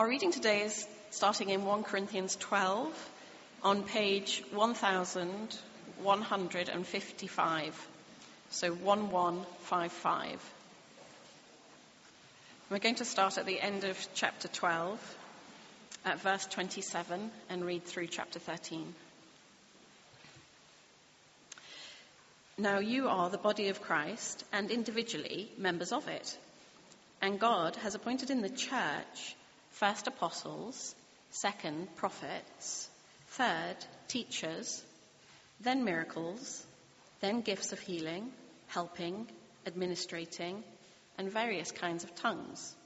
Our reading today is starting in 1 Corinthians 12 on page 1155. So 1155. We're going to start at the end of chapter 12 at verse 27 and read through chapter 13. Now you are the body of Christ and individually members of it. And God has appointed in the church first apostles, second prophets, third teachers, then miracles, then gifts of healing, helping, administrating, and various kinds of tongues.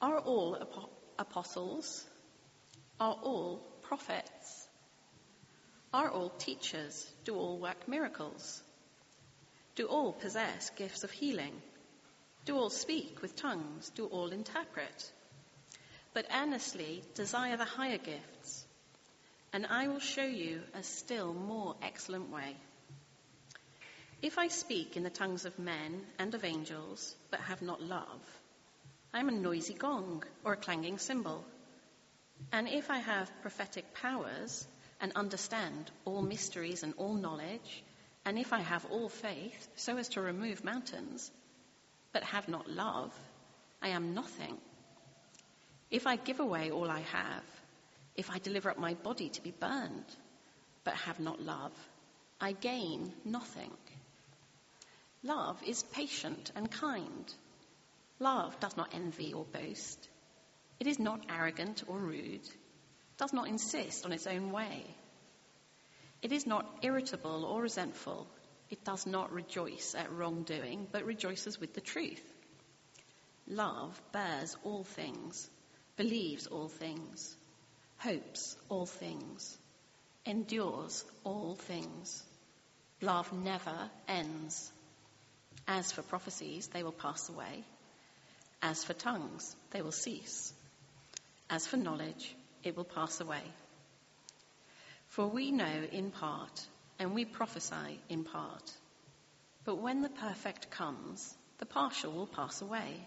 Are all ap- apostles? Are all prophets? Are all teachers? Do all work miracles? Do all possess gifts of healing? Do all speak with tongues? Do all interpret? But earnestly desire the higher gifts, and I will show you a still more excellent way. If I speak in the tongues of men and of angels, but have not love, I am a noisy gong or a clanging cymbal. And if I have prophetic powers and understand all mysteries and all knowledge, and if I have all faith so as to remove mountains, but have not love, I am nothing. If I give away all I have, if I deliver up my body to be burned, but have not love, I gain nothing. Love is patient and kind. Love does not envy or boast. It is not arrogant or rude, does not insist on its own way. It is not irritable or resentful. It does not rejoice at wrongdoing, but rejoices with the truth. Love bears all things, believes all things, hopes all things, endures all things. Love never ends. As for prophecies, they will pass away. As for tongues, they will cease. As for knowledge, it will pass away. For we know in part, and we prophesy in part. But when the perfect comes, the partial will pass away.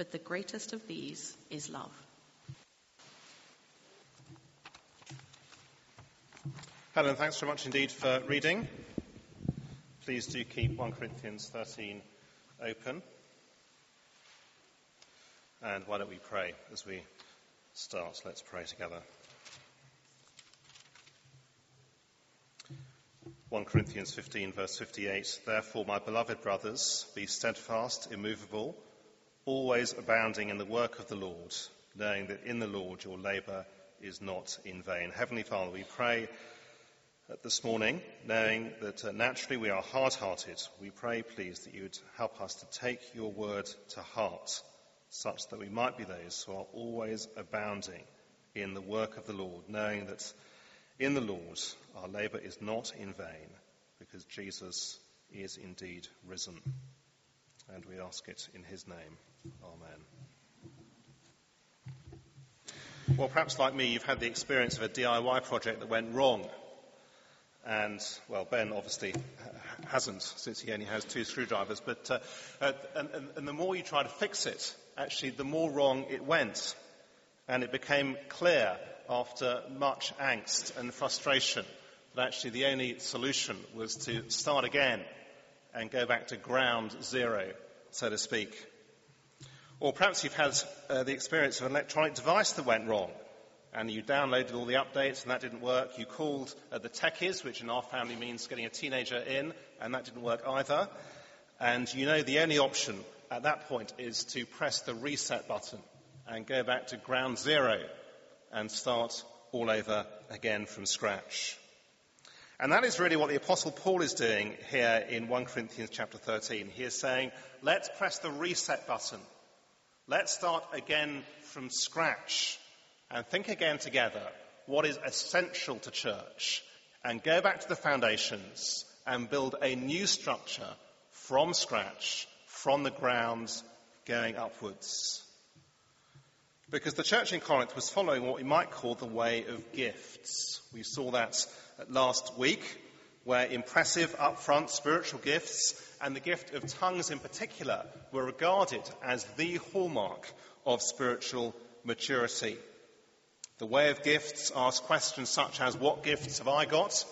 But the greatest of these is love. Helen, thanks very much indeed for reading. Please do keep 1 Corinthians 13 open. And why don't we pray as we start? Let's pray together. 1 Corinthians 15, verse 58. Therefore, my beloved brothers, be steadfast, immovable, always abounding in the work of the Lord, knowing that in the Lord your labour is not in vain. Heavenly Father, we pray this morning, knowing that uh, naturally we are hard hearted. We pray, please, that you would help us to take your word to heart, such that we might be those who are always abounding in the work of the Lord, knowing that in the Lord, our labour is not in vain because Jesus is indeed risen. And we ask it in his name. Amen. Well, perhaps like me, you've had the experience of a DIY project that went wrong. And, well, Ben obviously hasn't, since he only has two screwdrivers. But, uh, uh, and, and the more you try to fix it, actually, the more wrong it went. And it became clear after much angst and frustration that actually the only solution was to start again and go back to ground zero, so to speak. Or perhaps you've had uh, the experience of an electronic device that went wrong and you downloaded all the updates and that didn't work. You called uh, the techies, which in our family means getting a teenager in, and that didn't work either. And you know the only option at that point is to press the reset button and go back to ground zero and start all over again from scratch. And that is really what the apostle Paul is doing here in 1 Corinthians chapter 13. He is saying, let's press the reset button. Let's start again from scratch. and think again together what is essential to church and go back to the foundations and build a new structure from scratch, from the ground, going upwards. Because the church in Corinth was following what we might call the way of gifts. We saw that last week, where impressive, upfront spiritual gifts and the gift of tongues in particular were regarded as the hallmark of spiritual maturity. The way of gifts asks questions such as what gifts have I got?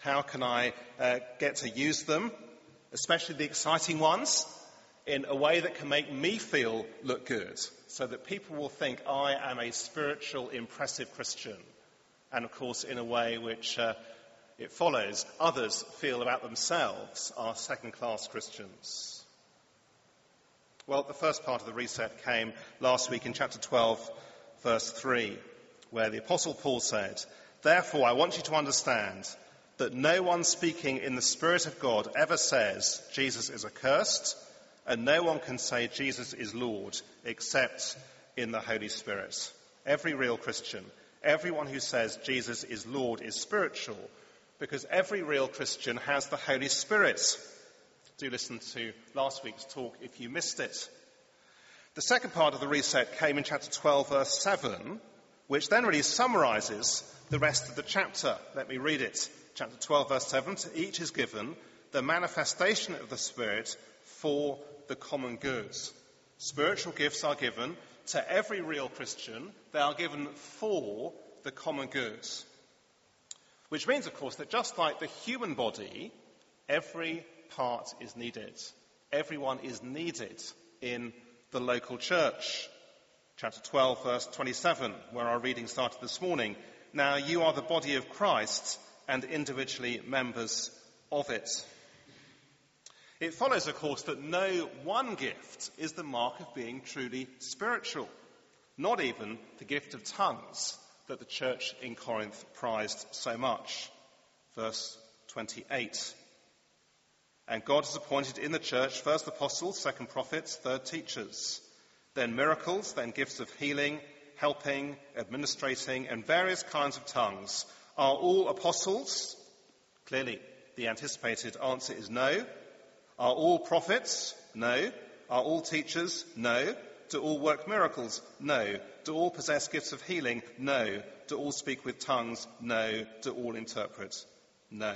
How can I uh, get to use them? Especially the exciting ones in a way that can make me feel look good so that people will think I am a spiritual, impressive Christian. And of course, in a way which uh, it follows others feel about themselves are second class Christians. Well, the first part of the reset came last week in chapter 12, verse 3 where the Apostle Paul said, Therefore, I want you to understand that no one speaking in the Spirit of God ever says Jesus is accursed, and no one can say Jesus is Lord except in the Holy Spirit. Every real Christian, everyone who says Jesus is Lord is spiritual, because every real Christian has the Holy Spirit. Do listen to last week's talk if you missed it. The second part of the reset came in chapter 12, verse 7, which then really summarizes the rest of the chapter. Let me read it. Chapter 12, verse 7 To each is given the manifestation of the Spirit for the common good. Spiritual gifts are given to every real Christian, they are given for the common good. Which means, of course, that just like the human body, every part is needed. Everyone is needed in the local church chapter 12, verse 27, where our reading started this morning. Now you are the body of Christ and individually members of it. It follows, of course, that no one gift is the mark of being truly spiritual, not even the gift of tongues that the church in Corinth prized so much. Verse 28. And God has appointed in the church first apostles, second prophets, third teachers then miracles, then gifts of healing, helping, administrating, and various kinds of tongues. Are all apostles? Clearly, the anticipated answer is no. Are all prophets? No. Are all teachers? No. Do all work miracles? No. Do all possess gifts of healing? No. Do all speak with tongues? No. Do all interpret? No.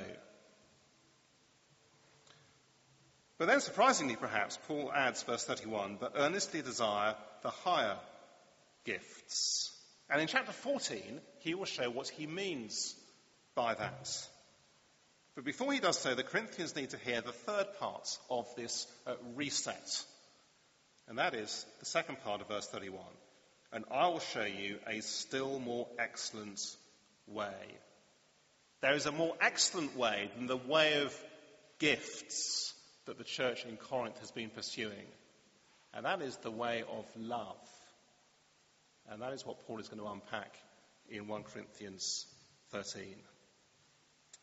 But then, surprisingly perhaps, Paul adds, verse 31, but earnestly desire the higher gifts. And in chapter 14, he will show what he means by that. But before he does so, the Corinthians need to hear the third part of this uh, reset. And that is the second part of verse 31. And I will show you a still more excellent way. There is a more excellent way than the way of gifts that the church in Corinth has been pursuing. And that is the way of love. And that is what Paul is going to unpack in 1 Corinthians 13.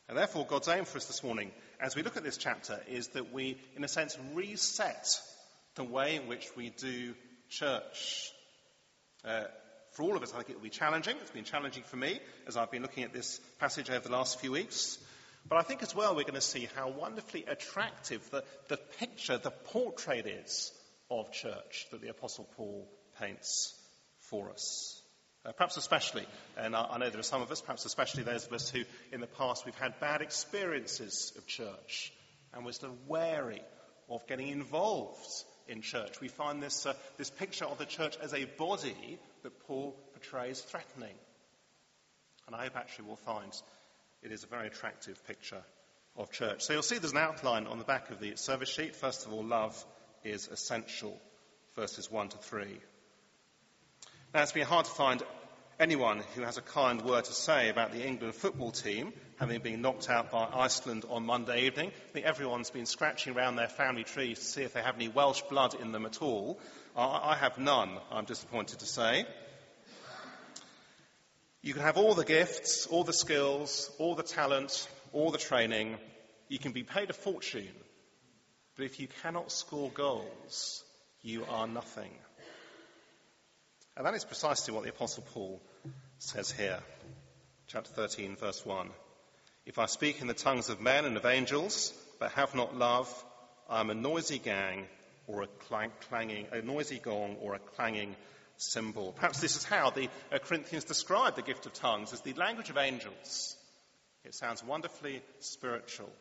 And therefore, God's aim for us this morning, as we look at this chapter, is that we, in a sense, reset the way in which we do church. Uh, for all of us, I think it will be challenging. It's been challenging for me as I've been looking at this passage over the last few weeks. But I think as well we're going to see how wonderfully attractive the, the picture, the portrait is of church that the Apostle Paul paints for us. Uh, perhaps especially, and I, I know there are some of us, perhaps especially those of us who in the past we've had bad experiences of church and we're still wary of getting involved in church. We find this, uh, this picture of the church as a body that Paul portrays threatening. And I hope actually we'll find it is a very attractive picture of church. So you'll see there's an outline on the back of the service sheet. First of all, love is essential, verses 1 to 3. Now, it's been hard to find anyone who has a kind word to say about the England football team having been knocked out by Iceland on Monday evening. I think everyone's been scratching around their family trees to see if they have any Welsh blood in them at all. I have none, I'm disappointed to say. You can have all the gifts, all the skills, all the talent, all the training. You can be paid a fortune. But if you cannot score goals, you are nothing. And that is precisely what the Apostle Paul says here. Chapter 13, verse 1. If I speak in the tongues of men and of angels, but have not love, I am a noisy gang or a clang, clanging, a noisy gong or a clanging cymbal. Perhaps this is how the uh, Corinthians describe the gift of tongues as the language of angels. It sounds wonderfully spiritual.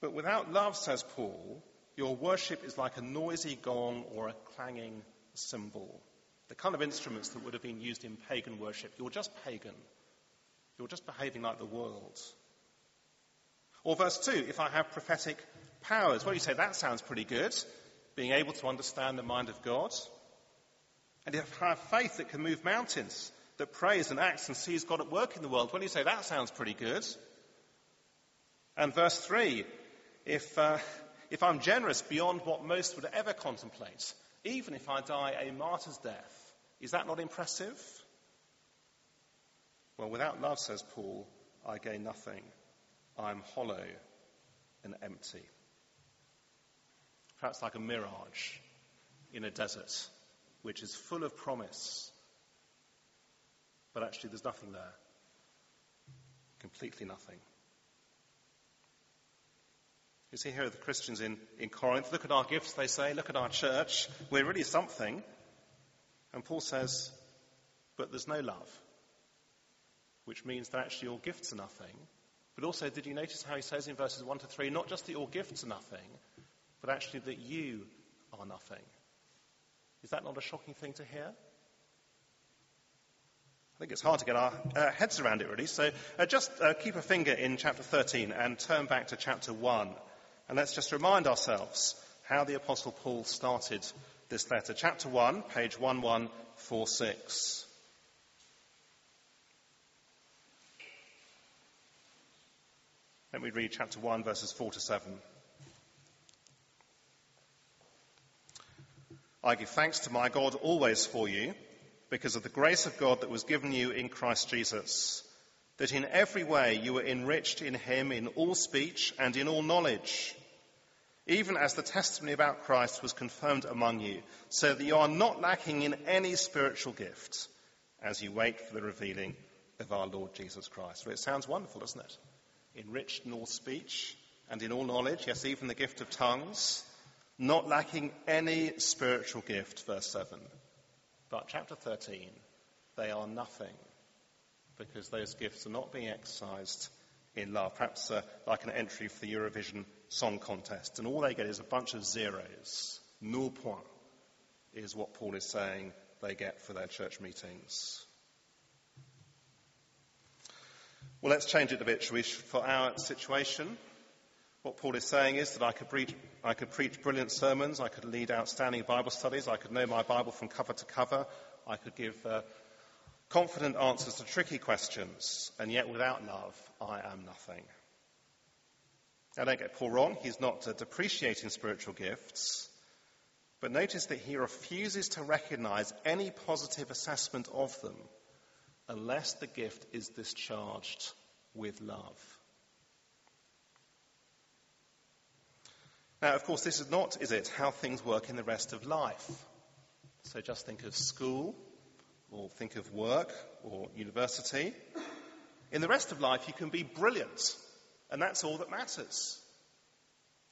But without love, says Paul, your worship is like a noisy gong or a clanging cymbal. The kind of instruments that would have been used in pagan worship. You're just pagan. You're just behaving like the world. Or verse 2, if I have prophetic powers. Well, you say that sounds pretty good, being able to understand the mind of God. And if I have faith that can move mountains, that prays and acts and sees God at work in the world, well, you say that sounds pretty good. And verse 3, if, uh, if I'm generous beyond what most would ever contemplate, even if I die a martyr's death, is that not impressive? Well, without love, says Paul, I gain nothing. I'm hollow and empty. Perhaps like a mirage in a desert, which is full of promise, but actually there's nothing there. Completely nothing. You see here the Christians in, in Corinth. Look at our gifts, they say. Look at our church. We're really something. And Paul says, but there's no love. Which means that actually your gifts are nothing. But also, did you notice how he says in verses 1 to 3, not just that your gifts are nothing, but actually that you are nothing? Is that not a shocking thing to hear? I think it's hard to get our uh, heads around it, really. So uh, just uh, keep a finger in chapter 13 and turn back to chapter 1. And let's just remind ourselves how the Apostle Paul started this letter. Chapter 1, page 1146. Let me read chapter 1, verses 4 to 7. I give thanks to my God always for you, because of the grace of God that was given you in Christ Jesus, that in every way you were enriched in him in all speech and in all knowledge even as the testimony about Christ was confirmed among you, so that you are not lacking in any spiritual gift as you wait for the revealing of our Lord Jesus Christ. Well, it sounds wonderful, doesn't it? Enriched in all speech and in all knowledge, yes, even the gift of tongues, not lacking any spiritual gift, verse 7. But chapter 13, they are nothing because those gifts are not being exercised in love, perhaps uh, like an entry for the Eurovision Song Contest. And all they get is a bunch of zeros. Null point is what Paul is saying they get for their church meetings. Well, let's change it a bit, we, for our situation. What Paul is saying is that I could, preach, I could preach brilliant sermons, I could lead outstanding Bible studies, I could know my Bible from cover to cover, I could give uh, confident answers to tricky questions, and yet without love, I am nothing. Now, don't get Paul wrong, he's not depreciating spiritual gifts, but notice that he refuses to recognize any positive assessment of them unless the gift is discharged with love. Now, of course, this is not, is it, how things work in the rest of life. So just think of school or think of work or university. In the rest of life, you can be brilliant, and that's all that matters.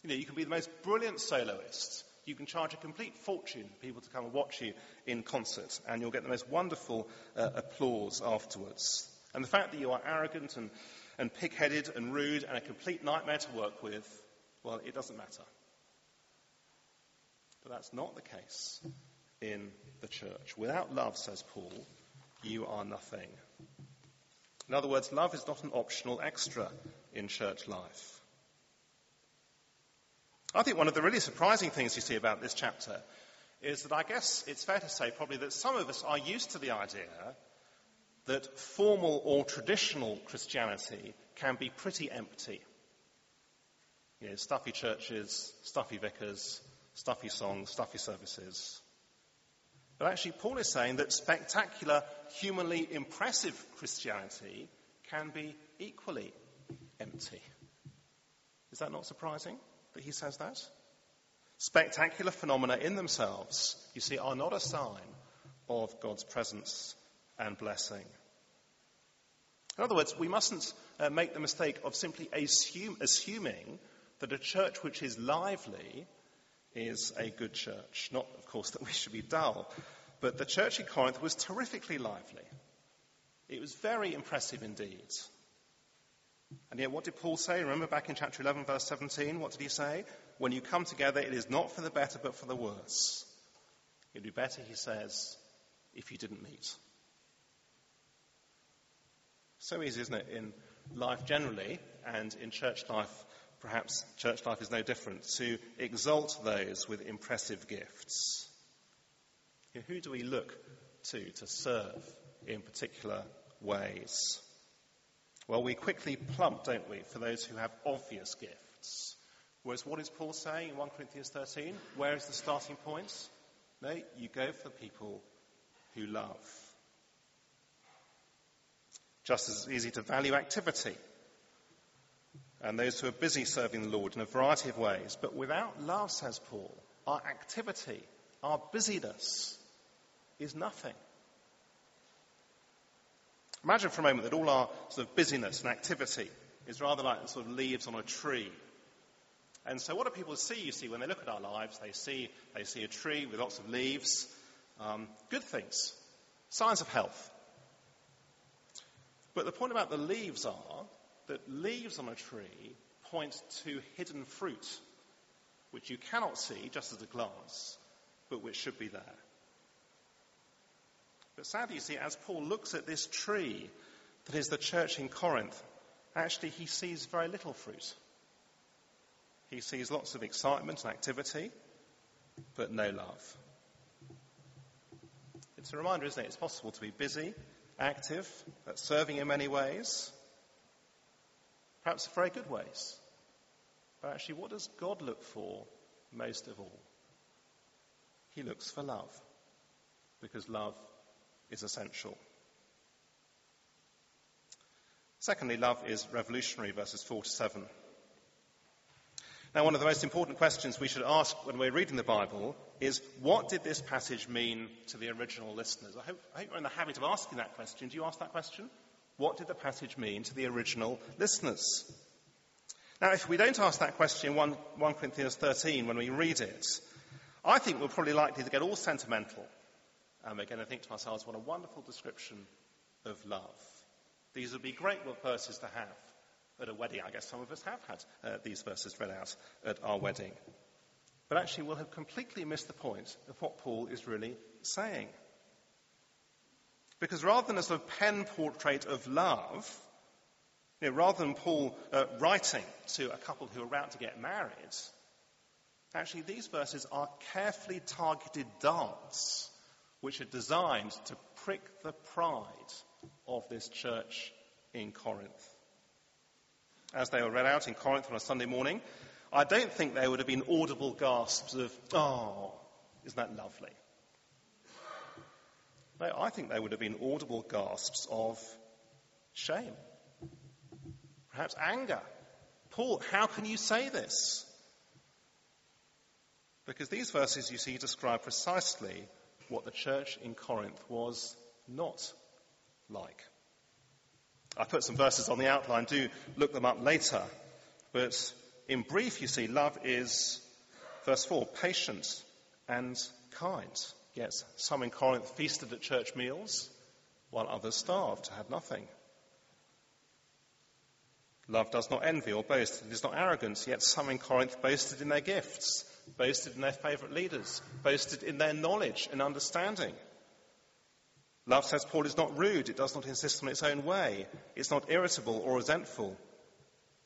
You know, you can be the most brilliant soloist. You can charge a complete fortune for people to come and watch you in concert, and you'll get the most wonderful uh, applause afterwards. And the fact that you are arrogant and, and pig headed and rude and a complete nightmare to work with, well, it doesn't matter. But that's not the case in the church. Without love, says Paul, you are nothing. In other words, love is not an optional extra in church life. I think one of the really surprising things you see about this chapter is that I guess it's fair to say probably that some of us are used to the idea that formal or traditional Christianity can be pretty empty. You know, stuffy churches, stuffy vicars, stuffy songs, stuffy services. But actually, Paul is saying that spectacular, humanly impressive Christianity can be equally empty. Is that not surprising that he says that? Spectacular phenomena in themselves, you see, are not a sign of God's presence and blessing. In other words, we mustn't uh, make the mistake of simply assume, assuming that a church which is lively is a good church. Not, of course, that we should be dull, but the church in Corinth was terrifically lively. It was very impressive indeed. And yet, what did Paul say? Remember back in chapter 11, verse 17, what did he say? When you come together, it is not for the better, but for the worse. It would be better, he says, if you didn't meet. So easy, isn't it, in life generally, and in church life, perhaps church life is no different, to exalt those with impressive gifts. Who do we look to to serve in particular ways? Well, we quickly plump, don't we, for those who have obvious gifts. Whereas what is Paul saying in 1 Corinthians 13? Where is the starting point? No, you go for the people who love. Just as easy to value activity and those who are busy serving the Lord in a variety of ways. But without love, says Paul, our activity, our busyness is nothing. Imagine for a moment that all our sort of busyness and activity is rather like the sort of leaves on a tree. And so what do people see, you see, when they look at our lives? They see, they see a tree with lots of leaves, um, good things, signs of health. But the point about the leaves are that leaves on a tree point to hidden fruit, which you cannot see just at a glance, but which should be there. But sadly, you see, as Paul looks at this tree that is the church in Corinth, actually he sees very little fruit. He sees lots of excitement and activity, but no love. It's a reminder, isn't it? It's possible to be busy, active, serving in many ways, perhaps very good ways. But actually, what does God look for most of all? He looks for love, because love is essential. Secondly, love is revolutionary, verses 4 to 7. Now, one of the most important questions we should ask when we're reading the Bible is what did this passage mean to the original listeners? I hope, I hope you're in the habit of asking that question. Do you ask that question? What did the passage mean to the original listeners? Now, if we don't ask that question in 1, 1 Corinthians 13 when we read it, I think we're probably likely to get all sentimental and we're going to think to ourselves, what a wonderful description of love. These would be great verses to have at a wedding. I guess some of us have had uh, these verses read out at our wedding. But actually, we'll have completely missed the point of what Paul is really saying. Because rather than a sort of pen portrait of love, you know, rather than Paul uh, writing to a couple who are about to get married, actually these verses are carefully targeted darts which are designed to prick the pride of this church in Corinth. As they were read out in Corinth on a Sunday morning, I don't think there would have been audible gasps of, oh, isn't that lovely? I think there would have been audible gasps of shame, perhaps anger. Paul, how can you say this? Because these verses, you see, describe precisely what the church in Corinth was not like. I put some verses on the outline, do look them up later. But in brief, you see, love is, verse 4, patient and kind. Yes, some in Corinth feasted at church meals, while others starved, had nothing. Love does not envy or boast. It is not arrogant. Yet some in Corinth boasted in their gifts, boasted in their favourite leaders, boasted in their knowledge and understanding. Love, says Paul, is not rude. It does not insist on its own way. It's not irritable or resentful.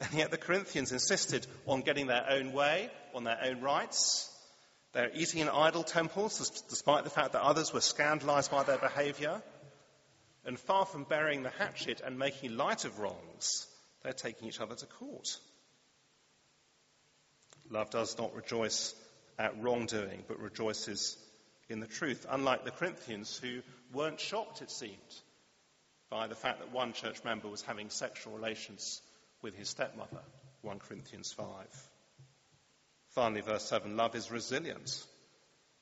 And yet the Corinthians insisted on getting their own way, on their own rights. They're eating in idol temples, despite the fact that others were scandalized by their behavior. And far from burying the hatchet and making light of wrongs, they're taking each other to court. Love does not rejoice at wrongdoing, but rejoices in the truth, unlike the Corinthians who weren't shocked, it seemed, by the fact that one church member was having sexual relations with his stepmother, 1 Corinthians 5. Finally, verse 7 love is resilient.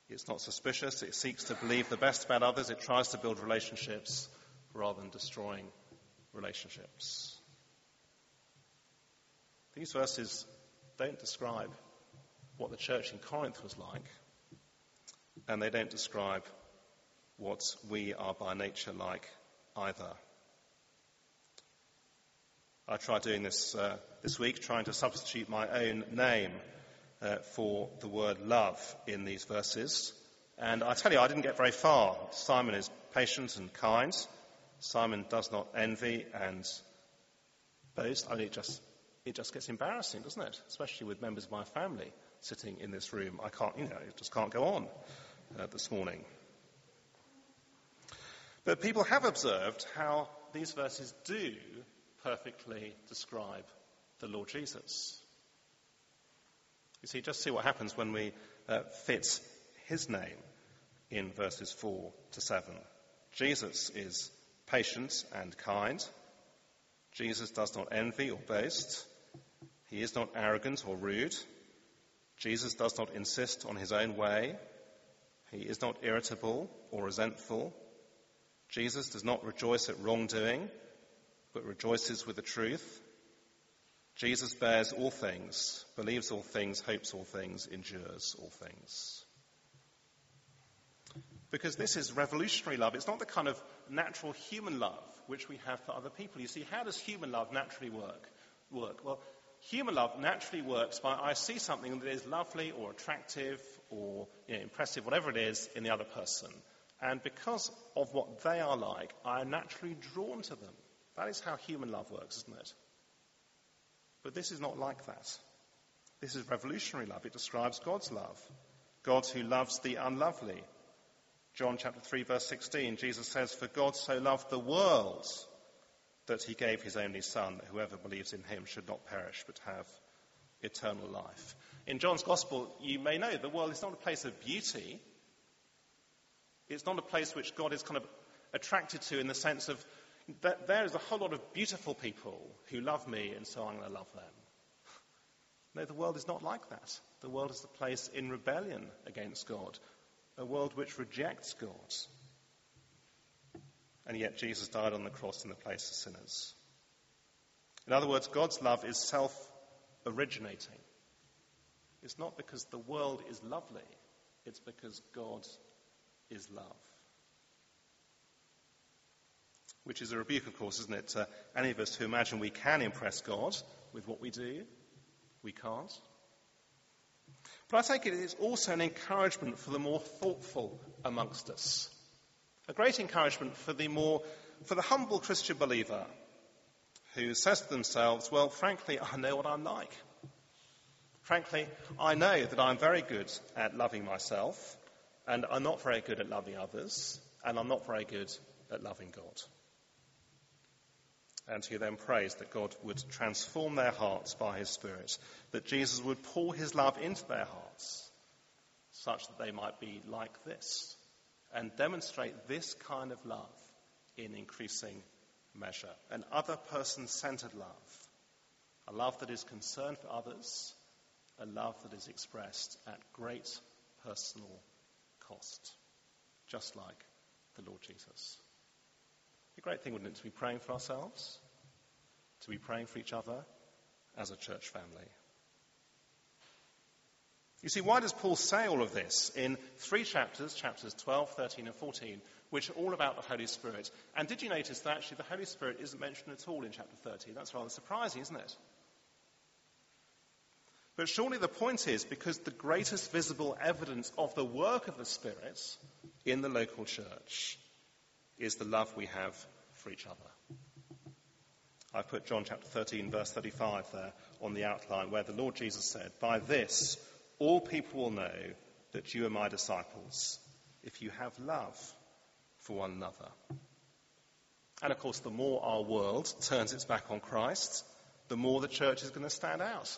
It's not suspicious. It seeks to believe the best about others. It tries to build relationships rather than destroying relationships. These verses don't describe what the church in Corinth was like, and they don't describe what we are by nature like either. I tried doing this uh, this week, trying to substitute my own name uh, for the word love in these verses. And I tell you, I didn't get very far. Simon is patient and kind. Simon does not envy and boast. I mean, it just, it just gets embarrassing, doesn't it? Especially with members of my family sitting in this room. I can't, you know, it just can't go on uh, this morning. But people have observed how these verses do perfectly describe the Lord Jesus. You see, just see what happens when we uh, fit his name in verses 4 to 7. Jesus is patient and kind. Jesus does not envy or boast. He is not arrogant or rude. Jesus does not insist on his own way. He is not irritable or resentful. Jesus does not rejoice at wrongdoing, but rejoices with the truth. Jesus bears all things, believes all things, hopes all things, endures all things. Because this is revolutionary love. It's not the kind of natural human love which we have for other people. You see, how does human love naturally work? Work well. Human love naturally works by I see something that is lovely or attractive or you know, impressive, whatever it is, in the other person. And because of what they are like, I am naturally drawn to them. That is how human love works, isn't it? But this is not like that. This is revolutionary love. It describes God's love. God who loves the unlovely. John chapter 3 verse 16, Jesus says, For God so loved the world that he gave his only son, that whoever believes in him should not perish but have eternal life. In John's gospel, you may know the world is not a place of beauty. It's not a place which God is kind of attracted to in the sense of that there is a whole lot of beautiful people who love me and so I'm going to love them. No, the world is not like that. The world is a place in rebellion against God, a world which rejects God. And yet Jesus died on the cross in the place of sinners. In other words, God's love is self originating. It's not because the world is lovely, it's because God is love. Which is a rebuke, of course, isn't it, to any of us who imagine we can impress God with what we do? We can't. But I think it is also an encouragement for the more thoughtful amongst us. A great encouragement for the more, for the humble Christian believer who says to themselves, well, frankly, I know what I'm like. Frankly, I know that I'm very good at loving myself, and I'm not very good at loving others, and I'm not very good at loving God and who then prays that God would transform their hearts by his Spirit, that Jesus would pour his love into their hearts such that they might be like this and demonstrate this kind of love in increasing measure. An other person centered love, a love that is concerned for others, a love that is expressed at great personal cost, just like the Lord Jesus. A great thing, wouldn't it, to be praying for ourselves, to be praying for each other as a church family. You see, why does Paul say all of this in three chapters, chapters 12, 13, and 14, which are all about the Holy Spirit? And did you notice that actually the Holy Spirit isn't mentioned at all in chapter 13? That's rather surprising, isn't it? But surely the point is because the greatest visible evidence of the work of the Spirit in the local church is the love we have for each other. I've put John chapter 13, verse 35 there on the outline, where the Lord Jesus said, By this all people will know that you are my disciples, if you have love for one another. And of course, the more our world turns its back on Christ, the more the church is going to stand out.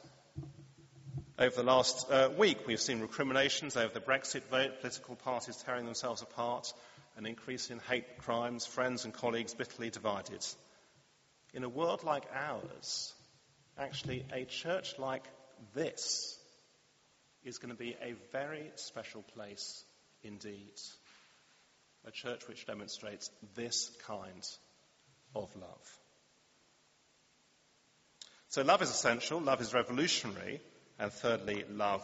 Over the last uh, week, we've seen recriminations over the Brexit vote, political parties tearing themselves apart, an increase in hate crimes, friends and colleagues bitterly divided. In a world like ours, actually, a church like this is going to be a very special place indeed. A church which demonstrates this kind of love. So love is essential, love is revolutionary, and thirdly, love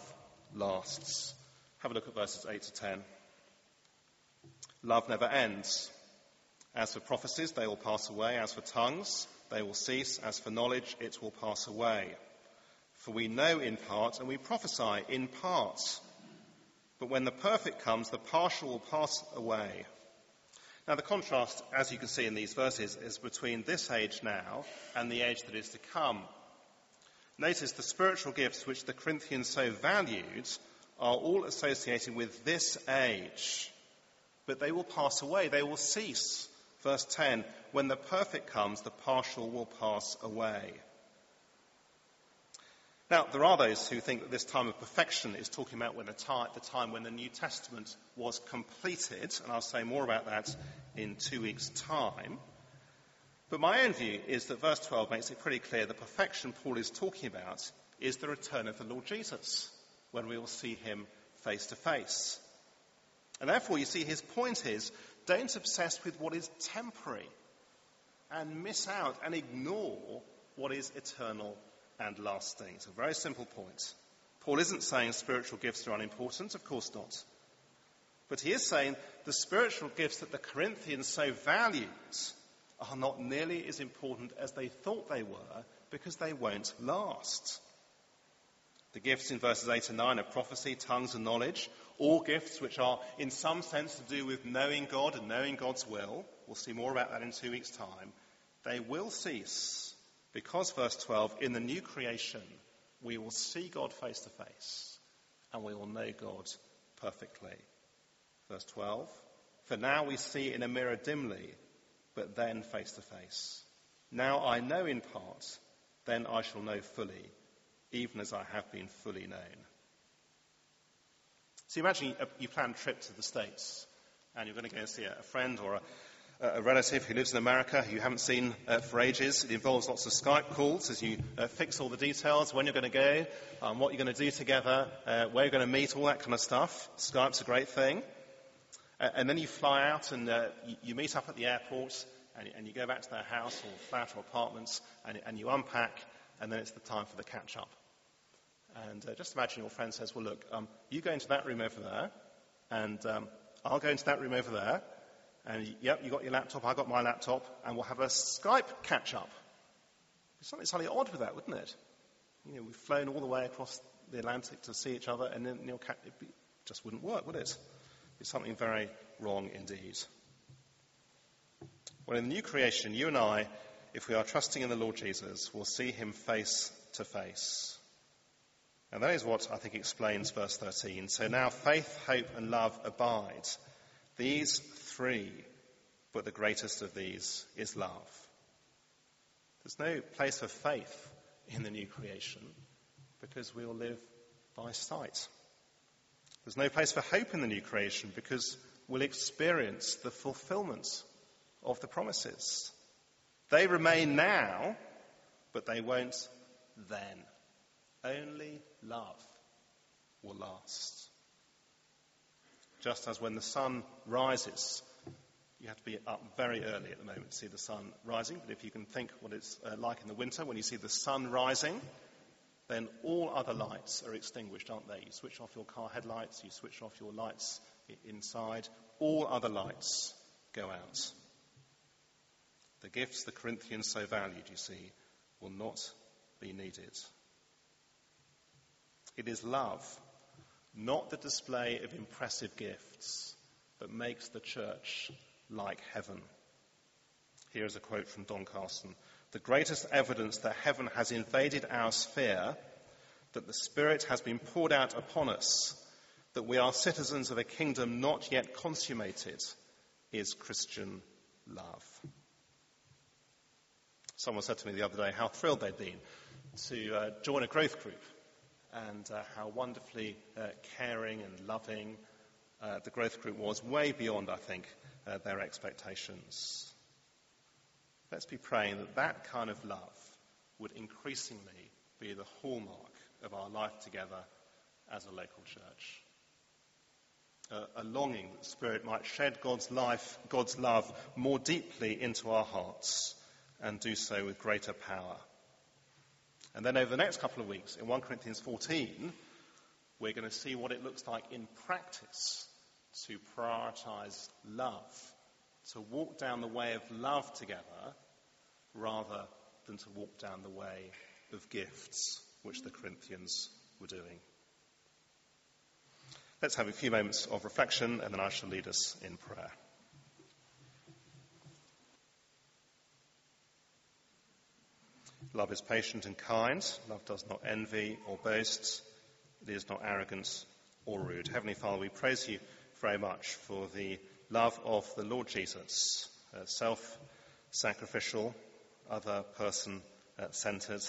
lasts. Have a look at verses 8 to 10. Love never ends. As for prophecies, they will pass away. As for tongues, they will cease. As for knowledge, it will pass away. For we know in part and we prophesy in part. But when the perfect comes, the partial will pass away. Now, the contrast, as you can see in these verses, is between this age now and the age that is to come. Notice the spiritual gifts which the Corinthians so valued are all associated with this age. But they will pass away, they will cease. Verse 10 When the perfect comes, the partial will pass away. Now, there are those who think that this time of perfection is talking about when the, time, the time when the New Testament was completed, and I'll say more about that in two weeks' time. But my own view is that verse 12 makes it pretty clear the perfection Paul is talking about is the return of the Lord Jesus, when we will see him face to face. And therefore, you see, his point is don't obsess with what is temporary and miss out and ignore what is eternal and lasting. It's a very simple point. Paul isn't saying spiritual gifts are unimportant, of course not. But he is saying the spiritual gifts that the Corinthians so valued are not nearly as important as they thought they were because they won't last. The gifts in verses 8 and 9 are prophecy, tongues, and knowledge, all gifts which are in some sense to do with knowing God and knowing God's will. We'll see more about that in two weeks' time. They will cease because, verse 12, in the new creation, we will see God face to face and we will know God perfectly. Verse 12, for now we see in a mirror dimly, but then face to face. Now I know in part, then I shall know fully, even as I have been fully known. So imagine you plan a trip to the States and you're going to go and see a friend or a, a relative who lives in America who you haven't seen uh, for ages. It involves lots of Skype calls as you uh, fix all the details, when you're going to go, um, what you're going to do together, uh, where you're going to meet, all that kind of stuff. Skype's a great thing. Uh, and then you fly out and uh, you, you, meet up at the airport and, and, you go back to their house or flat or apartments and, and you unpack and then it's the time for the catch up. And uh, just imagine your friend says, well, look, um, you go into that room over there and um, I'll go into that room over there and yep, you got your laptop, I got my laptop, and we'll have a Skype catch up. Something slightly odd with that, wouldn't it? You know, we've flown all the way across the Atlantic to see each other, and then you know, it just wouldn't work, would it? It's something very wrong indeed. Well, in the new creation, you and I, if we are trusting in the Lord Jesus, will see him face to face. And that is what I think explains verse 13. So now faith, hope, and love abide. These three, but the greatest of these is love. There's no place for faith in the new creation because we will live by sight. There's no place for hope in the new creation because we'll experience the fulfillment of the promises. They remain now, but they won't then. Love will last. Just as when the sun rises you have to be up very early at the moment to see the sun rising. But if you can think what it's uh, like in the winter when you see the sun rising, then all other lights are extinguished, aren't they? You switch off your car headlights, you switch off your lights inside, all other lights go out. The gifts the Corinthians so valued, you see, will not be needed. It is love, not the display of impressive gifts, that makes the church like heaven. Here is a quote from Don Carson. The greatest evidence that heaven has invaded our sphere, that the Spirit has been poured out upon us, that we are citizens of a kingdom not yet consummated, is Christian love. Someone said to me the other day how thrilled they'd been to uh, join a growth group and uh, how wonderfully uh, caring and loving uh, the growth group was, way beyond, I think, uh, their expectations. Let's be praying that that kind of love would increasingly be the hallmark of our life together as a local church. a longing that the Spirit might shed God's life, God's love more deeply into our hearts and do so with greater power. And then over the next couple of weeks, in 1 Corinthians 14, we're going to see what it looks like in practice to prioritize love, to walk down the way of love together rather than to walk down the way of gifts, which the Corinthians were doing. Let's have a few moments of reflection and then I shall lead us in prayer. Love is patient and kind. Love does not envy or boast. It is not arrogant or rude. Heavenly Father, we praise you very much for the love of the Lord Jesus, uh, self sacrificial, other person centered,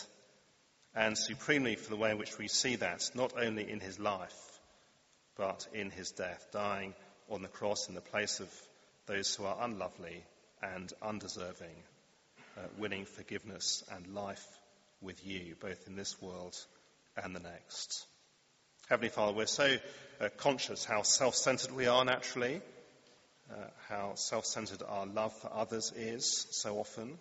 and supremely for the way in which we see that, not only in his life, but in his death, dying on the cross in the place of those who are unlovely and undeserving, winning forgiveness and life with you, both in this world and the next. Heavenly Father, we're so uh, conscious how self-centered we are naturally, uh, how self-centered our love for others is so often.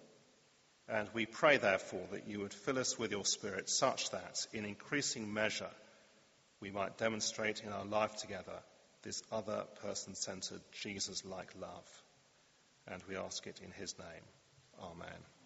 And we pray, therefore, that you would fill us with your Spirit such that, in increasing measure, we might demonstrate in our life together this other person centered, Jesus like love. And we ask it in his name. Amen.